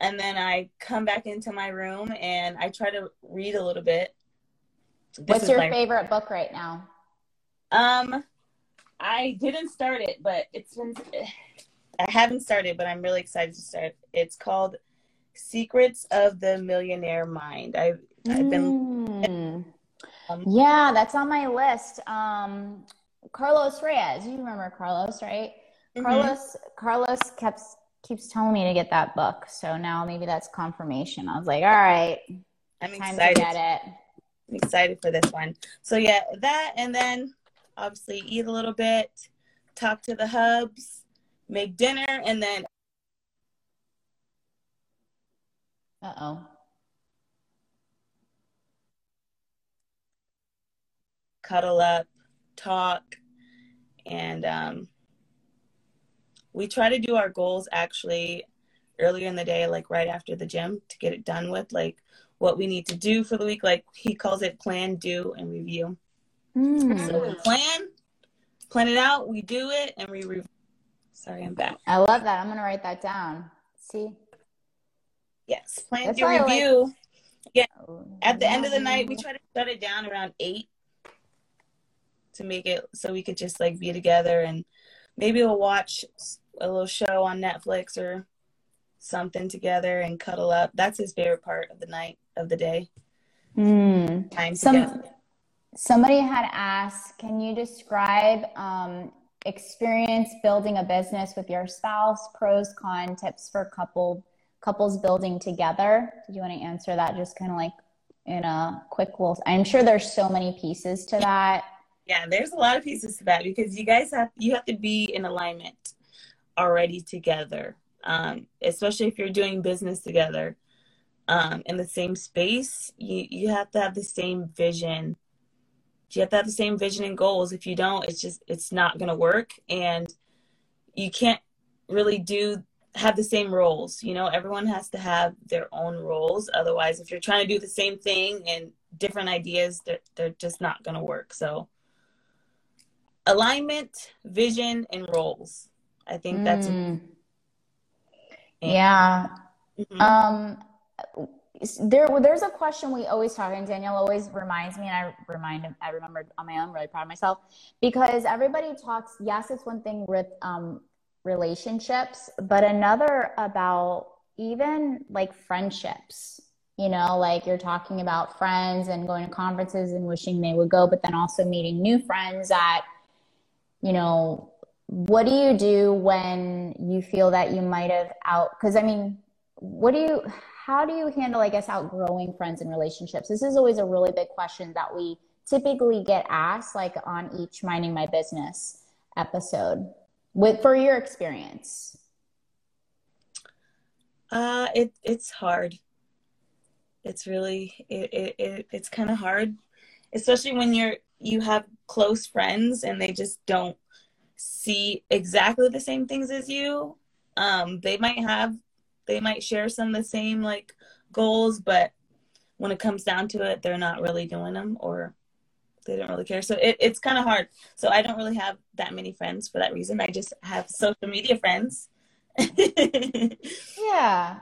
And then I come back into my room and I try to read a little bit. This What's your favorite book right now? Um, I didn't start it, but it's been. [SIGHS] I haven't started, but I'm really excited to start. It's called Secrets of the Millionaire Mind. I've, I've been. Mm. Um, yeah, that's on my list. Um, Carlos Reyes. You remember Carlos, right? Mm-hmm. Carlos. Carlos kept keeps telling me to get that book. So now maybe that's confirmation. I was like, all right, I'm excited. to get it. I'm excited for this one. So yeah, that and then obviously eat a little bit, talk to the hubs, make dinner, and then. Uh oh. Cuddle up, talk, and um, we try to do our goals actually earlier in the day, like right after the gym to get it done with, like what we need to do for the week. Like he calls it plan, do, and review. Mm. So we plan, plan it out, we do it, and we review. Sorry, I'm back. I love that. I'm going to write that down. See? Yes, plan, That's do, review. Like... Yeah. At the end of the night, we try to shut it down around eight to make it so we could just like be together and maybe we'll watch a little show on Netflix or something together and cuddle up. That's his favorite part of the night of the day. Mm. Time Some, somebody had asked, can you describe um, experience building a business with your spouse, pros, con, tips for couple couples building together? Do you want to answer that just kind of like in a quick little I'm sure there's so many pieces to that. Yeah, there's a lot of pieces to that because you guys have you have to be in alignment already together, um, especially if you're doing business together um, in the same space. You you have to have the same vision. You have to have the same vision and goals. If you don't, it's just it's not gonna work, and you can't really do have the same roles. You know, everyone has to have their own roles. Otherwise, if you're trying to do the same thing and different ideas, they're, they're just not going to work. So, alignment, vision, and roles. I think that's. Mm. Yeah. Mm-hmm. Um, there, there's a question we always talk, and Danielle always reminds me, and I remind, I remember on my own, really proud of myself because everybody talks. Yes, it's one thing with um, relationships, but another about even like friendships. You know, like you're talking about friends and going to conferences and wishing they would go, but then also meeting new friends at you know, what do you do when you feel that you might have out? Because I mean, what do you, how do you handle, I guess, outgrowing friends and relationships? This is always a really big question that we typically get asked, like on each Minding My Business episode. With for your experience, uh, it it's hard. It's really it, it, it it's kind of hard, especially when you're you have close friends and they just don't see exactly the same things as you. Um they might have they might share some of the same like goals but when it comes down to it they're not really doing them or they don't really care. So it, it's kind of hard. So i don't really have that many friends for that reason. I just have social media friends. [LAUGHS] Yeah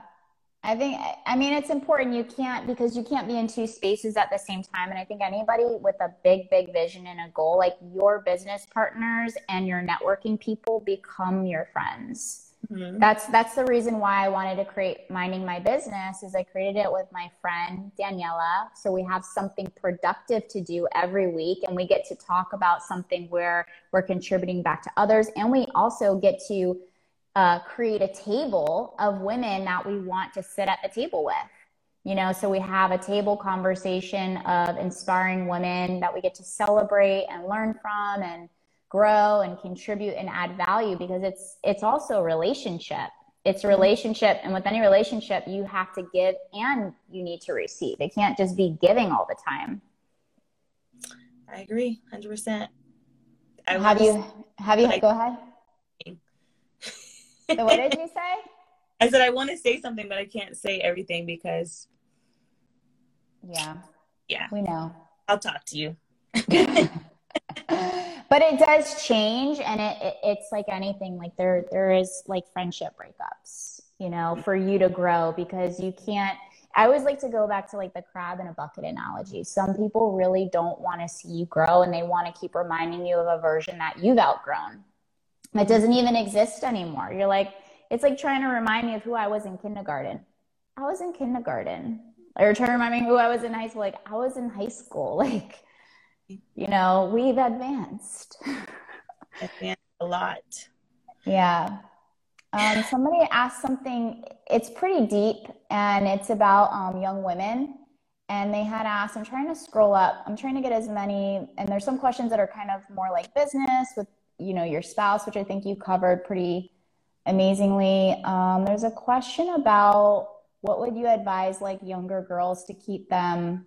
I think, I mean, it's important. You can't, because you can't be in two spaces at the same time. And I think anybody with a big, big vision and a goal, like your business partners and your networking people become your friends. Mm-hmm. That's that's the reason why I wanted to create minding my business is I created it with my friend Daniela. So we have something productive to do every week and we get to talk about something where we're contributing back to others and we also get to uh, create a table of women that we want to sit at the table with. You know, so we have a table conversation of inspiring women that we get to celebrate and learn from and grow and contribute and add value because it's it's also a relationship. It's a relationship and with any relationship you have to give and you need to receive. It can't just be giving all the time. I agree 100% I have you have you go ahead so what did you say? [LAUGHS] I said i want to say something but i can't say everything because yeah. Yeah. We know. I'll talk to you. [LAUGHS] But it does change and it, it, it's like anything like there there is like friendship breakups you know mm-hmm. for you to grow because you can't i always like to go back to like the crab in a bucket analogy. Some people really don't want to see you grow and they want to keep reminding you of a version that you've outgrown that doesn't even exist anymore you're like it's like trying to remind me of who i was in kindergarten i was in kindergarten or trying to remind me who i was in high school like i was in high school [LAUGHS] like you know, we've advanced. advanced a lot. Yeah. Um, somebody asked something, it's pretty deep and it's about um, young women. And they had asked, I'm trying to scroll up, I'm trying to get as many, and there's some questions that are kind of more like business with, you know, your spouse, which I think you covered pretty amazingly. Um, there's a question about what would you advise like younger girls to keep them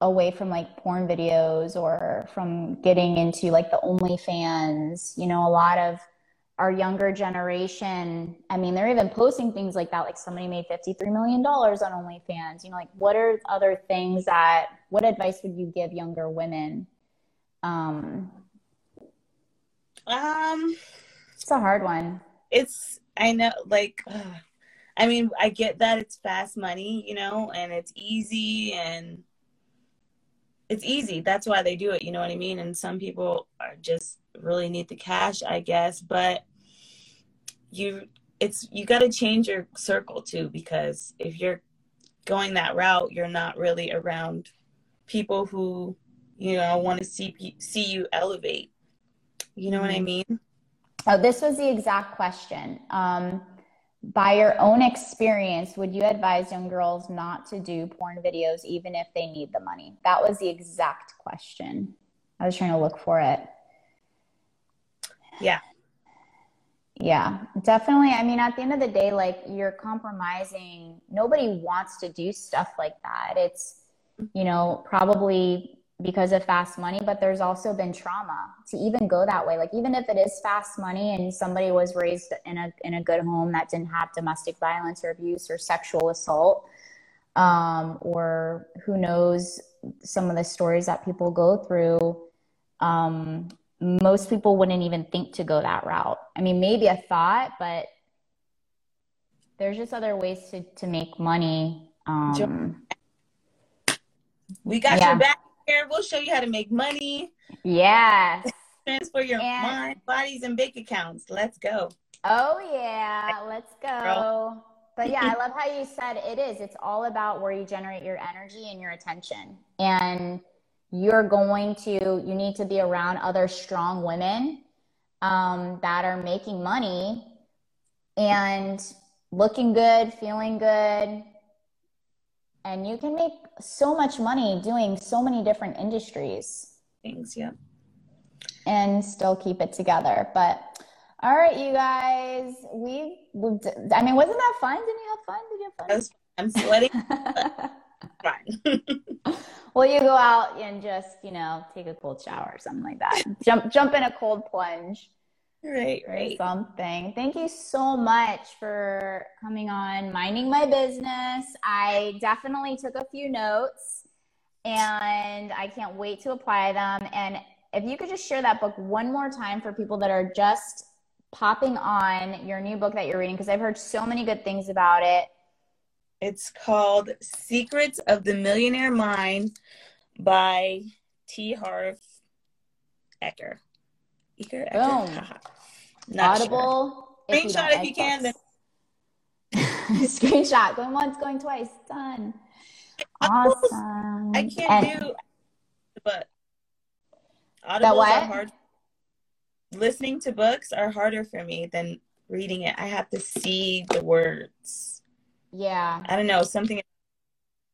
away from like porn videos or from getting into like the OnlyFans. You know, a lot of our younger generation, I mean, they're even posting things like that, like somebody made $53 million on OnlyFans. You know, like what are other things that, what advice would you give younger women? Um, um, it's a hard one. It's, I know, like, uh, [SIGHS] I mean, I get that it's fast money, you know, and it's easy and it's easy. That's why they do it. You know what I mean? And some people are just really need the cash, I guess. But you, it's you got to change your circle too because if you're going that route, you're not really around people who you know want to see see you elevate. You know what I mm-hmm. mean? Oh, this was the exact question. Um, by your own experience, would you advise young girls not to do porn videos even if they need the money? That was the exact question. I was trying to look for it. Yeah. Yeah, definitely. I mean, at the end of the day, like you're compromising. Nobody wants to do stuff like that. It's, you know, probably because of fast money, but there's also been trauma to even go that way. Like even if it is fast money and somebody was raised in a in a good home that didn't have domestic violence or abuse or sexual assault, um, or who knows some of the stories that people go through, um, most people wouldn't even think to go that route. I mean, maybe a thought, but there's just other ways to to make money. Um, we got yeah. your back here. We'll show you how to make money. Yeah. Transfer your and, mind, bodies, and bank accounts. Let's go. Oh yeah, let's go. Girl. But yeah, I love how you said it is. It's all about where you generate your energy and your attention. And you're going to, you need to be around other strong women um, that are making money and looking good, feeling good, and you can make so much money doing so many different industries. Things yeah. And still keep it together. But all right you guys we i mean wasn't that fun? Didn't you have fun? Did you have fun? I'm sweating [LAUGHS] fine. [LAUGHS] Well you go out and just you know take a cold shower or something like that. Jump jump in a cold plunge Right, right. Something. Thank you so much for coming on Minding My Business. I definitely took a few notes and I can't wait to apply them. And if you could just share that book one more time for people that are just popping on your new book that you're reading, because I've heard so many good things about it. It's called Secrets of the Millionaire Mind by T. Harv Eker. Boom. Audible. Sure. Screenshot if you, if you can. Then- [LAUGHS] Screenshot. Going once, going twice. Done. Awesome. I can't and, do, but audibles what? are hard. Listening to books are harder for me than reading it. I have to see the words. Yeah. I don't know something.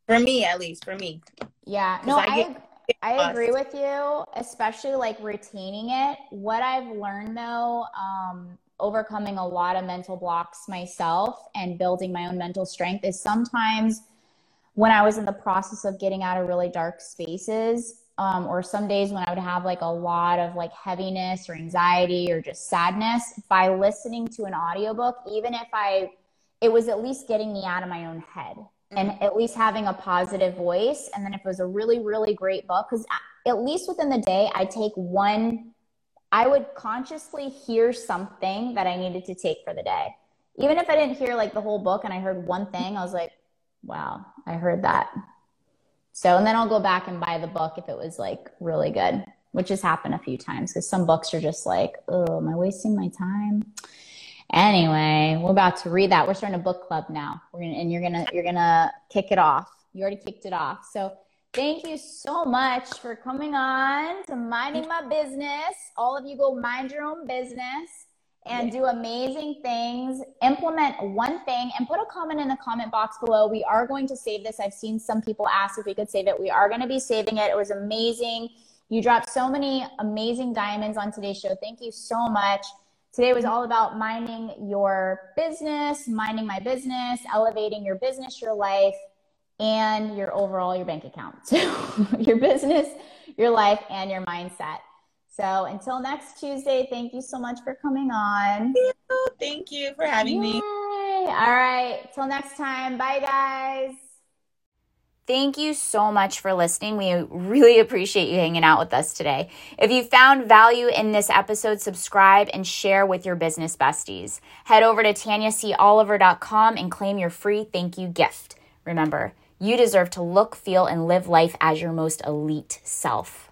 For me, at least for me. Yeah. No, I. I I agree with you, especially like retaining it. What I've learned though, um, overcoming a lot of mental blocks myself and building my own mental strength is sometimes when I was in the process of getting out of really dark spaces, um, or some days when I would have like a lot of like heaviness or anxiety or just sadness, by listening to an audiobook, even if I, it was at least getting me out of my own head and mm-hmm. at least having a positive voice. And then if it was a really, really great book, because at least within the day, I take one, I would consciously hear something that I needed to take for the day. Even if I didn't hear like the whole book and I heard one thing, I was like, wow, I heard that. So, and then I'll go back and buy the book if it was like really good, which has happened a few times because some books are just like, oh, am I wasting my time? Anyway, we're about to read that. We're starting a book club now. We're gonna, and you're gonna you're gonna kick it off. You already kicked it off. So thank you so much for coming on to minding my business. All of you go mind your own business and do amazing things. Implement one thing and put a comment in the comment box below. We are going to save this. I've seen some people ask if we could save it. We are going to be saving it. It was amazing. You dropped so many amazing diamonds on today's show. Thank you so much. Today was all about minding your business, minding my business, elevating your business, your life, and your overall your bank account. [LAUGHS] So your business, your life, and your mindset. So until next Tuesday, thank you so much for coming on. Thank you, thank you for having Yay. me. All right. Till next time. Bye, guys. Thank you so much for listening. We really appreciate you hanging out with us today. If you found value in this episode, subscribe and share with your business besties. Head over to tanyacoliver.com and claim your free thank you gift. Remember, you deserve to look, feel, and live life as your most elite self.